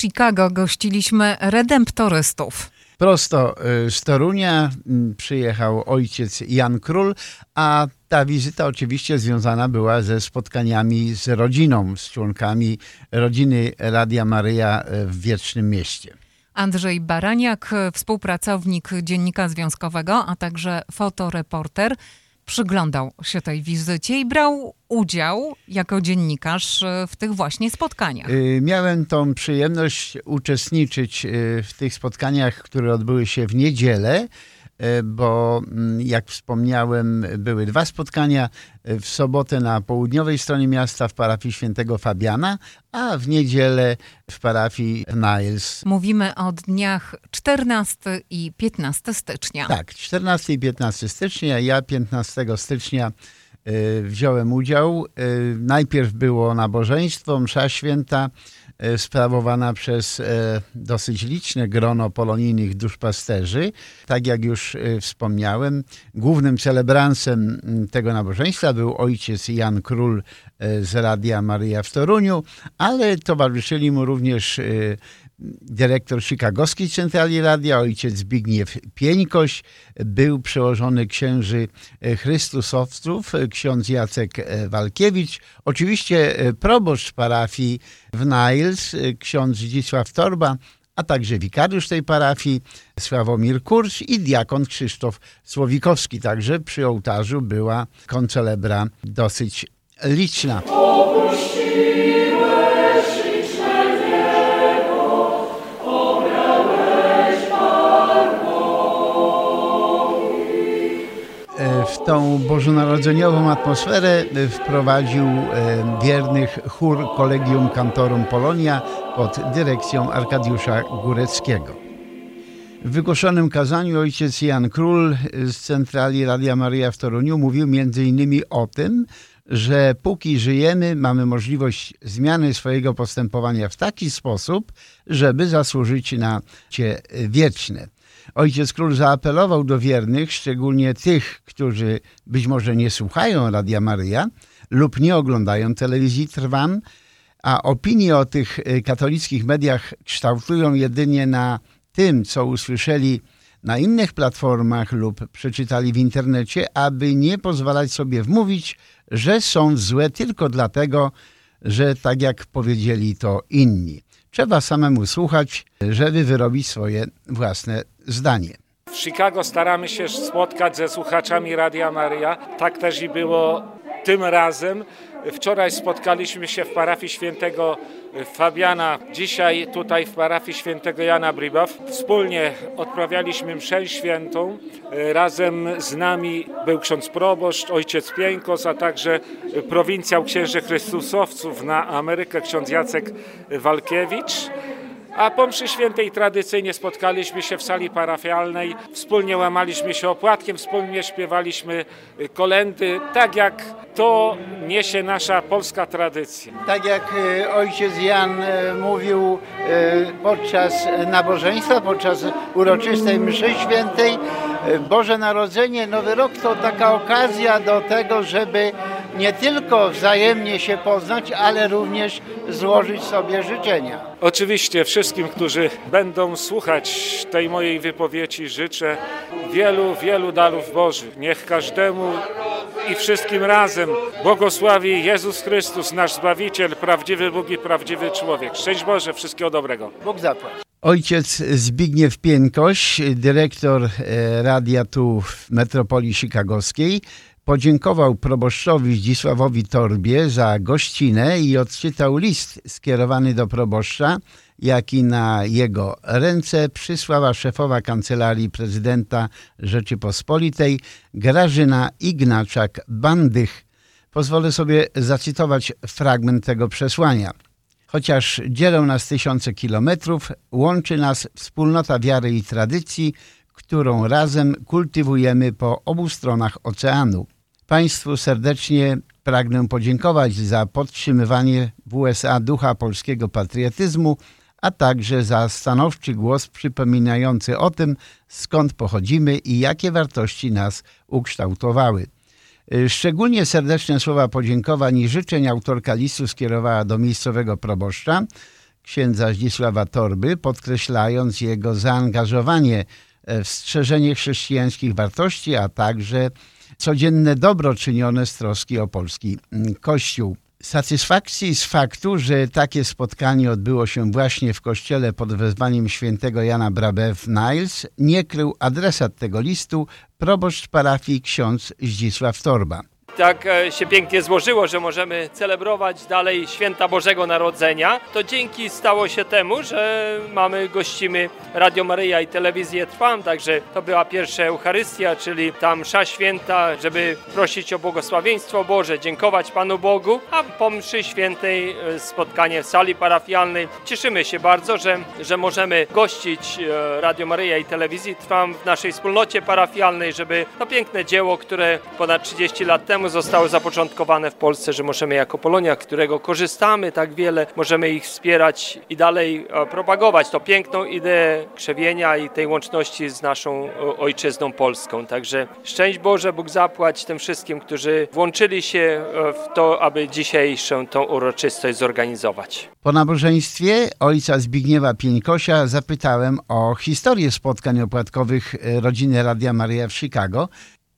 Chicago gościliśmy redemptorystów. Prosto y, z Torunia mm, przyjechał ojciec Jan Król, a ta wizyta oczywiście związana była ze spotkaniami z rodziną, z członkami rodziny Radia Maryja y, w Wiecznym Mieście. Andrzej Baraniak, współpracownik Dziennika Związkowego, a także fotoreporter, przyglądał się tej wizycie i brał udział jako dziennikarz w tych właśnie spotkaniach. Y, miałem tą przyjemność uczestniczyć w tych spotkaniach, które odbyły się w niedzielę. E, bo mm, jak wspomniałem, były dwa spotkania e, w sobotę na południowej stronie miasta w parafii świętego Fabiana, a w niedzielę w parafii Niles. Mówimy o dniach 14 i 15 stycznia. Tak, 14 i 15 stycznia. Ja 15 stycznia e, wziąłem udział. Najpierw było nabożeństwo, msza święta, sprawowana przez e, dosyć liczne grono polonijnych duszpasterzy. Tak jak już e, wspomniałem, głównym celebransem tego nabożeństwa był ojciec Jan Król z Radia Maryja w Toruniu, ale towarzyszyli mu również dyrektor Chicagowskiej Centrali Radia, ojciec Zbigniew Pieńkoś, był przełożony księży Chrystusowców, ksiądz Jacek Walkiewicz, oczywiście proboszcz parafii w Niles, ksiądz Zdzisław Torba, a także wikariusz tej parafii Sławomir Kurcz i diakon Krzysztof Słowikowski. Także przy ołtarzu była koncelebra dosyć liczna. W tą bożonarodzeniową atmosferę wprowadził e, wiernych chór Collegium Cantorum Polonia pod dyrekcją Arkadiusza Góreckiego. W wygłoszonym kazaniu ojciec Jan Król z centrali Radia Maryja w Toruniu mówił m.in. o tym, że póki żyjemy, mamy możliwość zmiany swojego postępowania w taki sposób, żeby zasłużyć na cie wieczne. Ojciec Król zaapelował do wiernych, szczególnie tych, którzy być może nie słuchają Radia Maryja lub nie oglądają telewizji Trwam, a opinie o tych y, katolickich mediach kształtują jedynie na tym, co usłyszeli na innych platformach lub przeczytali w internecie, aby nie pozwalać sobie wmówić, że są złe tylko dlatego, że tak jak powiedzieli to inni. Trzeba samemu słuchać, żeby wyrobić swoje własne zdanie. W Chicago staramy się spotkać ze słuchaczami Radia Maria. Tak też i było tym razem. Wczoraj spotkaliśmy się w parafii świętego Fabiana, dzisiaj tutaj w parafii świętego Jana Bribaw. Wspólnie odprawialiśmy mszę świętą. Razem z nami był ksiądz proboszcz, ojciec Pieńkos, a także prowincjał księży Chrystusowców na Amerykę, ksiądz Jacek Walkiewicz. A po mszy świętej tradycyjnie spotkaliśmy się w sali parafialnej, wspólnie łamaliśmy się opłatkiem, wspólnie śpiewaliśmy kolendy, tak jak to niesie nasza polska tradycja. Tak jak e, ojciec Jan e, mówił e, podczas nabożeństwa, podczas uroczystej mszy świętej, Boże Narodzenie, Nowy Rok to taka okazja do tego, żeby nie tylko wzajemnie się poznać, ale również złożyć sobie życzenia. Oczywiście wszystkim, którzy będą słuchać tej mojej wypowiedzi, życzę wielu, wielu darów Bożych. Niech każdemu i wszystkim razem błogosławi Jezus Chrystus, nasz Zbawiciel, prawdziwy Bóg i prawdziwy człowiek. Szczęść Boże, wszystkiego dobrego. Bóg zapłać. Ojciec Zbigniew Pienkoś, dyrektor e, radia tu w metropolii chicagowskiej, podziękował proboszczowi Zdzisławowi Torbie za gościnę i odczytał list skierowany do proboszcza, jaki na jego ręce przysłała szefowa Kancelarii Prezydenta Rzeczypospolitej Grażyna Ignaczak-Bandych. Pozwolę sobie zacytować fragment tego przesłania. Chociaż dzielą nas tysiące kilometrów, łączy nas wspólnota wiary i tradycji, którą razem kultywujemy po obu stronach oceanu. Państwu serdecznie pragnę podziękować za podtrzymywanie w USA ducha polskiego patriotyzmu, a także za stanowczy głos przypominający o tym, skąd pochodzimy i jakie wartości nas ukształtowały. Szczególnie serdeczne słowa podziękowań i życzeń autorka listu skierowała do miejscowego proboszcza, księdza Zdzisława Torby, podkreślając jego zaangażowanie w strzeżenie chrześcijańskich wartości, a także codzienne dobro czynione z troski o polski mm, Kościół. Satysfakcji z faktu, że takie spotkanie odbyło się właśnie w kościele pod wezwaniem świętego Jana Brabe w Niles, nie krył adresat tego listu proboszcz parafii ksiądz Zdzisław Torba tak e, się pięknie złożyło, że możemy celebrować dalej święta Bożego Narodzenia, to dzięki stało się temu, że mamy, gościmy Radio Maryja i telewizję Trwam, także to była pierwsza Eucharystia, czyli tam msza święta, żeby prosić o błogosławieństwo Boże, dziękować Panu Bogu, a po mszy świętej e, spotkanie w sali parafialnej. Cieszymy się bardzo, że, że możemy gościć e, Radio Maryja i telewizji Trwam w naszej wspólnocie parafialnej, żeby to piękne dzieło, które ponad 30 lat temu zostały zapoczątkowane w Polsce, że możemy jako Polonia, którego korzystamy tak wiele, możemy ich wspierać i dalej e, propagować tą piękną ideę krzewienia i tej łączności z naszą ojczyzną polską. Także szczęść Boże, Bóg zapłać tym wszystkim, którzy włączyli się e, w to, aby dzisiejszą tą uroczystość zorganizować. Po nabożeństwie ojca Zbigniewa Pieńkosia zapytałem o historię spotkań opłatkowych e, rodziny Radia Maria w Chicago.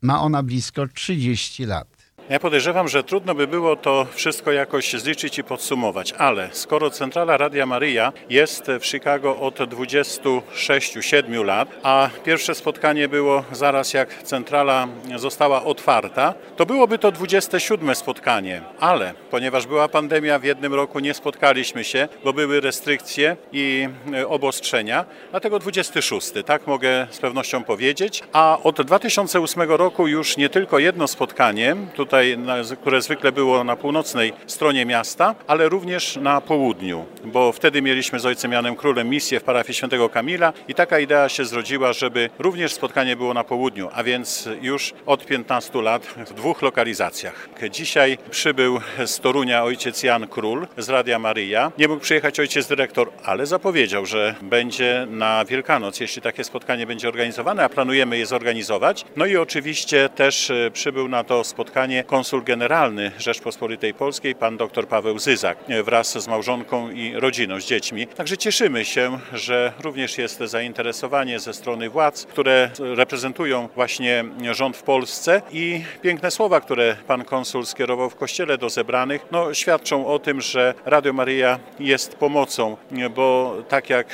Ma ona blisko 30 lat. Ja podejrzewam, że trudno by było to wszystko jakoś zliczyć i podsumować, ale skoro centrala Radia Maryja jest w Chicago od 26-7 lat, a pierwsze spotkanie było zaraz jak centrala została otwarta, to byłoby to 27 spotkanie, ale ponieważ była pandemia, w jednym roku nie spotkaliśmy się, bo były restrykcje i e, obostrzenia, dlatego 26, tak mogę z pewnością powiedzieć, a od 2008 roku już nie tylko jedno spotkanie, tutaj tutaj, które zwykle było na północnej stronie miasta, ale również na południu, bo wtedy mieliśmy z ojcem Janem Królem misję w parafii świętego Kamila i taka idea się zrodziła, żeby również spotkanie było na południu, a więc już od 15 lat w dwóch lokalizacjach. Dzisiaj przybył z Torunia ojciec Jan Król z Radia Maryja. Nie mógł przyjechać ojciec dyrektor, ale zapowiedział, że będzie na Wielkanoc, jeśli takie spotkanie będzie organizowane, a planujemy je zorganizować. No i oczywiście też e, przybył na to spotkanie konsul generalny Rzeczpospolitej Polskiej, pan dr Paweł Zyzak, wraz z małżonką i rodziną, z dziećmi. Także cieszymy się, że również jest zainteresowanie ze strony władz, które reprezentują właśnie rząd w Polsce i piękne słowa, które pan konsul skierował w kościele do zebranych, no, świadczą o tym, że Radio Maryja jest pomocą, bo tak jak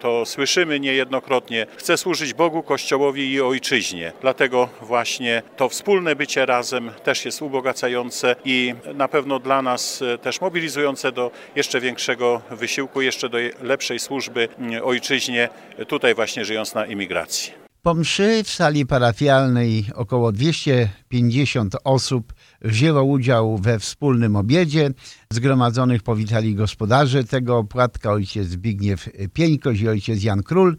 to słyszymy niejednokrotnie, chce służyć Bogu, Kościołowi i Ojczyźnie. Dlatego właśnie to wspólne bycie razem też jest ubogacające i na pewno dla nas e, też mobilizujące do jeszcze większego wysiłku, jeszcze do lepszej służby ojczyźnie, tutaj właśnie żyjąc na imigracji. Po mszy w sali parafialnej około 250 osób wzięło udział we wspólnym obiedzie. Zgromadzonych powitali gospodarze tego opłatka, ojciec Zbigniew Pieńkoś i ojciec Jan Król.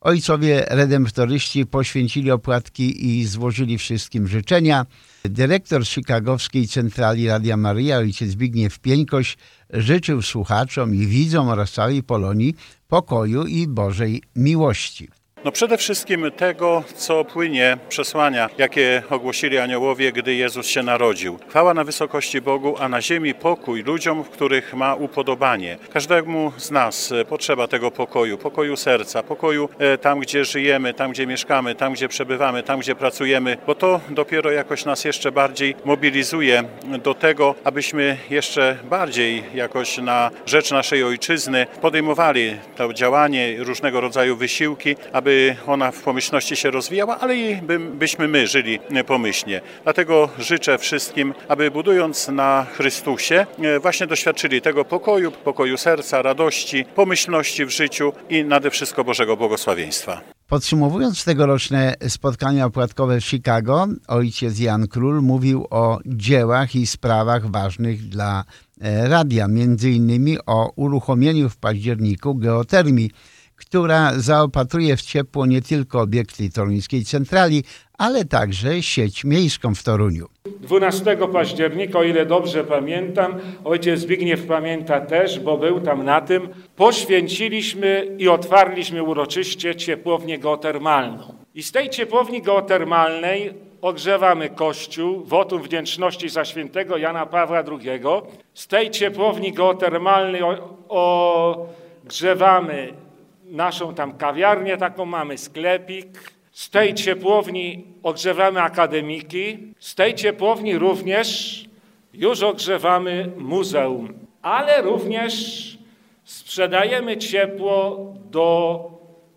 Ojcowie redemptoryści poświęcili opłatki i złożyli wszystkim życzenia. Dyrektor chicagowskiej centrali Radia Maria, ojciec Zbigniew Pieńkoś, życzył słuchaczom i widzom oraz całej Polonii pokoju i Bożej miłości. No przede wszystkim tego, co płynie przesłania, jakie ogłosili aniołowie, gdy Jezus się narodził. Chwała na wysokości Bogu, a na ziemi pokój ludziom, w których ma upodobanie. Każdemu z nas potrzeba tego pokoju, pokoju serca, pokoju e, tam, gdzie żyjemy, tam, gdzie mieszkamy, tam, gdzie przebywamy, tam, gdzie pracujemy, bo to dopiero jakoś nas jeszcze bardziej mobilizuje do tego, abyśmy jeszcze bardziej jakoś na rzecz naszej ojczyzny podejmowali to działanie, różnego rodzaju wysiłki, aby aby ona w pomyślności się rozwijała, ale i by, byśmy my żyli pomyślnie. Dlatego życzę wszystkim, aby budując na Chrystusie, e, właśnie doświadczyli tego pokoju, pokoju serca, radości, pomyślności w życiu i nade wszystko Bożego błogosławieństwa. Podsumowując tegoroczne spotkania opłatkowe w Chicago, ojciec Jan Król mówił o dziełach i sprawach ważnych dla e, radia, między innymi o uruchomieniu w październiku geotermii która zaopatruje w ciepło nie tylko obiekty toruńskiej centrali, ale także sieć miejską w Toruniu. 12 października, o ile dobrze pamiętam, ojciec Zbigniew pamięta też, bo był tam na tym, poświęciliśmy i otwarliśmy uroczyście ciepłownię geotermalną. I z tej ciepłowni geotermalnej ogrzewamy Kościół, wotum wdzięczności za świętego Jana Pawła II. Z tej ciepłowni geotermalnej o, o grzewamy naszą tam kawiarnię, taką mamy sklepik. Z tej ciepłowni ogrzewamy akademiki. Z tej ciepłowni również już ogrzewamy muzeum, ale również sprzedajemy ciepło do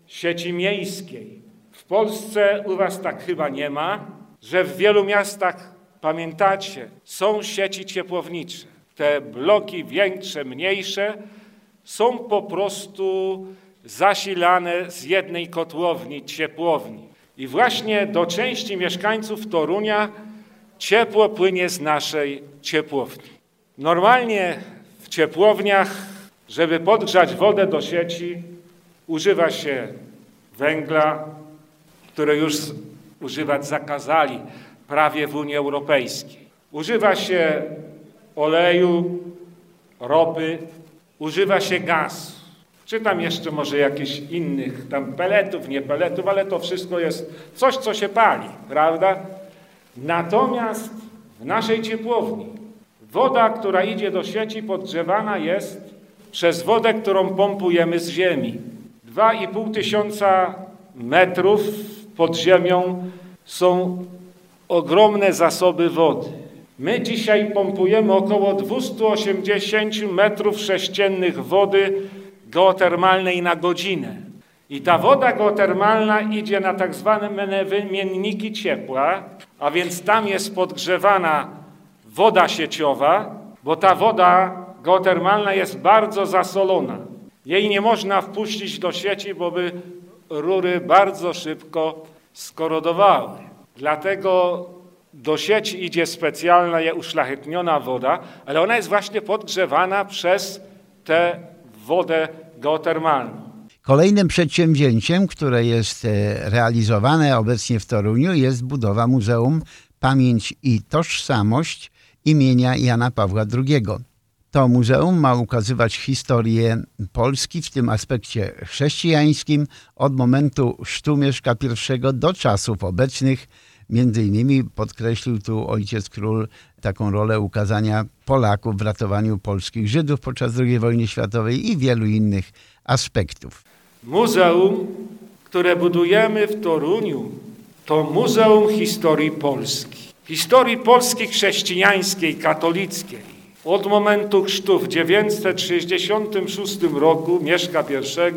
sieci miejskiej. W Polsce u Was tak chyba nie ma, że w wielu miastach, pamiętacie, są sieci ciepłownicze. Te bloki większe, mniejsze są po prostu zasilane z jednej kotłowni, ciepłowni. I właśnie do części mieszkańców Torunia ciepło płynie z naszej ciepłowni. Normalnie w ciepłowniach, żeby podgrzać wodę do sieci, używa się węgla, które już używać zakazali prawie w Unii Europejskiej. Używa się oleju, ropy, używa się gazu. Czy tam jeszcze może jakichś innych, tam peletów, nie peletów, ale to wszystko jest coś, co się pali, prawda? Natomiast w naszej ciepłowni woda, która idzie do sieci, podgrzewana jest przez wodę, którą pompujemy z ziemi. 2,5 tysiąca metrów pod ziemią są ogromne zasoby wody. My dzisiaj pompujemy około 280 metrów sześciennych wody geotermalnej na godzinę. I ta woda geotermalna idzie na tak zwane wymienniki ciepła, a więc tam jest podgrzewana woda sieciowa, bo ta woda geotermalna jest bardzo zasolona. Jej nie można wpuścić do sieci, bo by rury bardzo szybko skorodowały. Dlatego do sieci idzie specjalna, uszlachetniona woda, ale ona jest właśnie podgrzewana przez tę wodę geotermalną. Kolejnym przedsięwzięciem, które jest e, realizowane obecnie w Toruniu jest budowa Muzeum Pamięć i Tożsamość imienia Jana Pawła II. To muzeum ma ukazywać historię Polski w tym aspekcie chrześcijańskim od momentu sztu Mieszka I do czasów obecnych. Między innymi podkreślił tu ojciec król taką rolę ukazania Polaków w ratowaniu polskich Żydów podczas II wojny światowej i wielu innych aspektów. Muzeum, które budujemy w Toruniu, to Muzeum Historii Polski. Historii Polski chrześcijańskiej, katolickiej. Od momentu chrztu w 966 roku Mieszka I,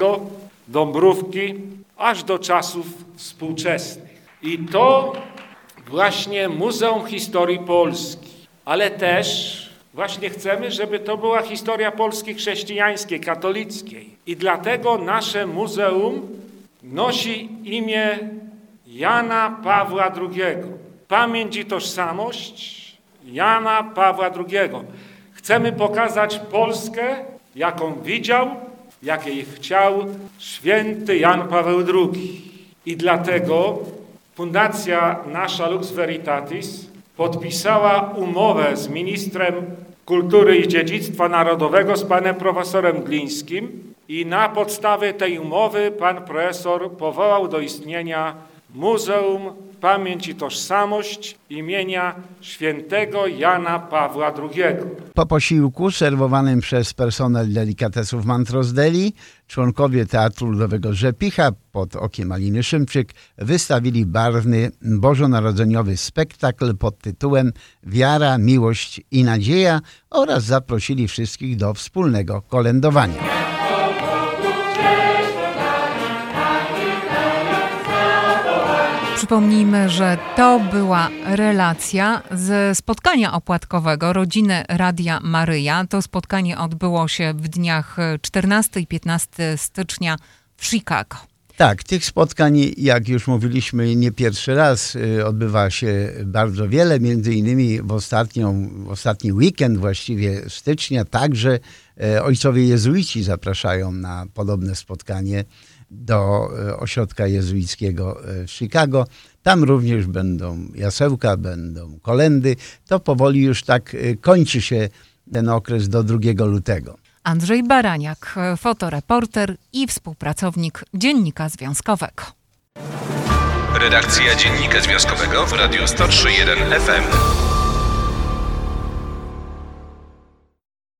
Dąbrówki, aż do czasów współczesnych. I to właśnie Muzeum Historii Polski, ale też właśnie chcemy, żeby to była historia Polski chrześcijańskiej, katolickiej. I dlatego nasze muzeum nosi imię Jana Pawła II. Pamięć i tożsamość Jana Pawła II. Chcemy pokazać Polskę, jaką widział, jakiej chciał święty Jan Paweł II. I dlatego Fundacja nasza Lux Veritatis podpisała umowę z ministrem kultury i dziedzictwa narodowego, z panem profesorem Glińskim i na podstawie tej umowy pan profesor powołał do istnienia Muzeum Pamięć i Tożsamość imienia świętego Jana Pawła II. Po posiłku serwowanym przez personel delikatesów Mantrosdeli członkowie Teatru Ludowego Rzepicha pod okiem Aliny Szymczyk wystawili barwny bożonarodzeniowy spektakl pod tytułem Wiara, Miłość i Nadzieja oraz zaprosili wszystkich do wspólnego kolędowania. Przypomnijmy, że to była relacja ze spotkania opłatkowego rodziny Radia Maryja. To spotkanie odbyło się w dniach 14 i 15 stycznia w Chicago. Tak, tych spotkań, jak już mówiliśmy, nie pierwszy raz y, odbywa się bardzo wiele. Między innymi w, ostatnią, w ostatni weekend właściwie stycznia także y, ojcowie jezuici zapraszają na podobne spotkanie do e, ośrodka jezuickiego e, w Chicago. Tam również będą jasełka, będą kolendy. To powoli już tak e, kończy się ten okres do 2 lutego. Andrzej Baraniak, fotoreporter i współpracownik Dziennika Związkowego. Redakcja Dziennika Związkowego w Radiu 103.1 FM.